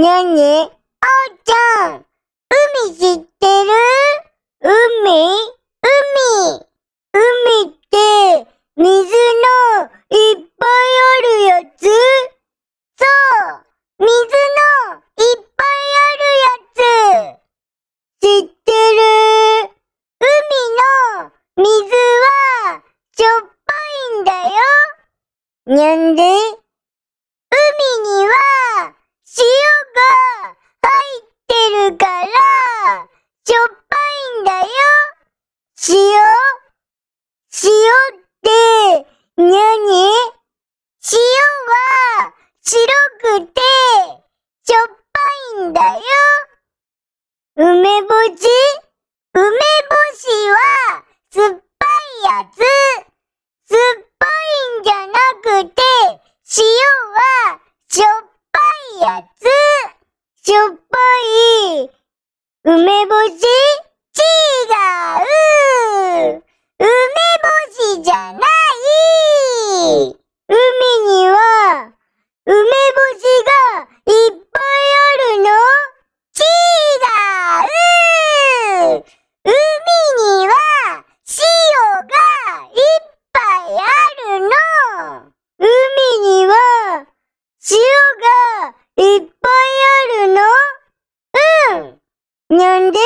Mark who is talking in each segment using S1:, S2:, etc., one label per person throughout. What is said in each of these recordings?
S1: にゃんにあおちゃん、海知ってる？海？海。海って、水のいっぱいあるやつ？そう水のいっぱいあるやつ。知ってる？海の水はしょっぱいんだよ。なんで海には塩が入ってるからしょっぱいんだよ塩塩って何塩は白くてしょっぱいんだよ梅干し梅干しは酸っぱいやつ酸っぱいんじゃなくて塩はしょっぱいやつしょっぱい梅干し違う梅干しじゃない海には梅干しがいっぱいあるの。違う海には塩がいっぱいあるの。海には塩がいっぱいあるのうんなんで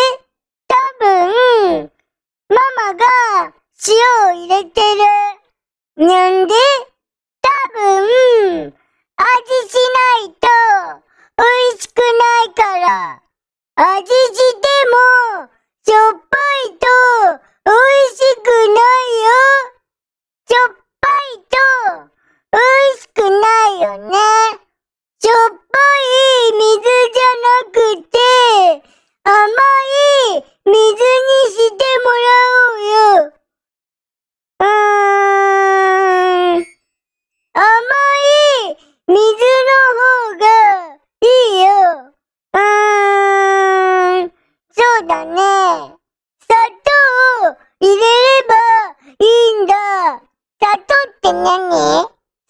S1: 多分、ママが塩を入れてる。なんで？多分、味しないと美味しくないから。味しても、しょっぱいと美味しくないよ。しょっぱいと美味しくないよね。しょっぱい水じゃなくて、甘い水にしてもらおうよ。うーん。甘い水の方がいいよ。うーん。だね。砂糖を入れればいいんだ。砂糖って何？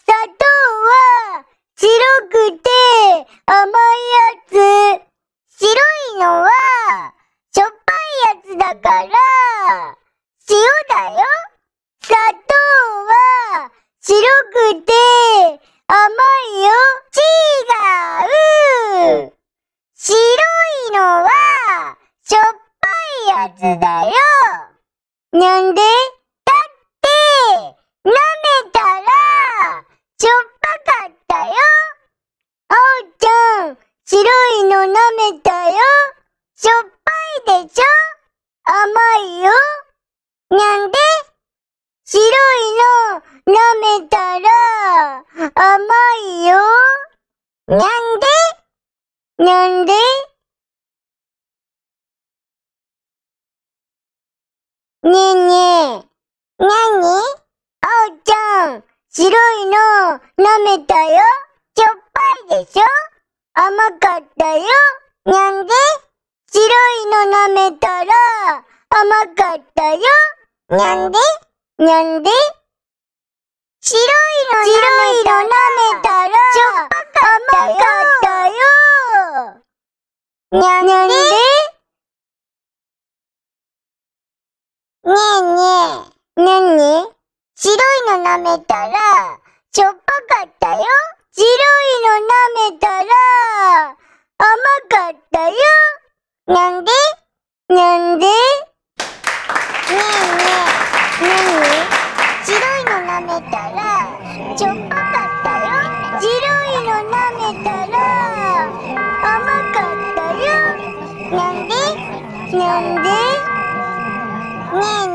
S1: 砂糖は白くて甘いやつ。白いのはしょっぱいやつだから塩だよ。砂糖は白くて甘いよ。違う。白いのはしょっぱいやつだよ。なんで？だって舐めたらしょっぱかったよ。あおちゃん、白いの舐めたよ。しょっぱいでしょ？甘いよ。なんで？白いの舐めたら甘いよ。なんで？なんで？ねえねえ、なにあおちゃん、白いの舐めたよ。しょっぱいでしょ？甘かったよ。なんで？白いの舐めたら甘かったよ。なんで？なんで？白いの舐めたらしょっぱかったよ。なんでねえねえ、なに白いの舐めたらしょっぱかったよ。白いの舐めたら甘かったよ。なんで？なんで？ねえねえ、なに白いの舐めたらしょっぱかったよ。白いの舐めたら甘かったよ。なんで？なんで？ねえねえ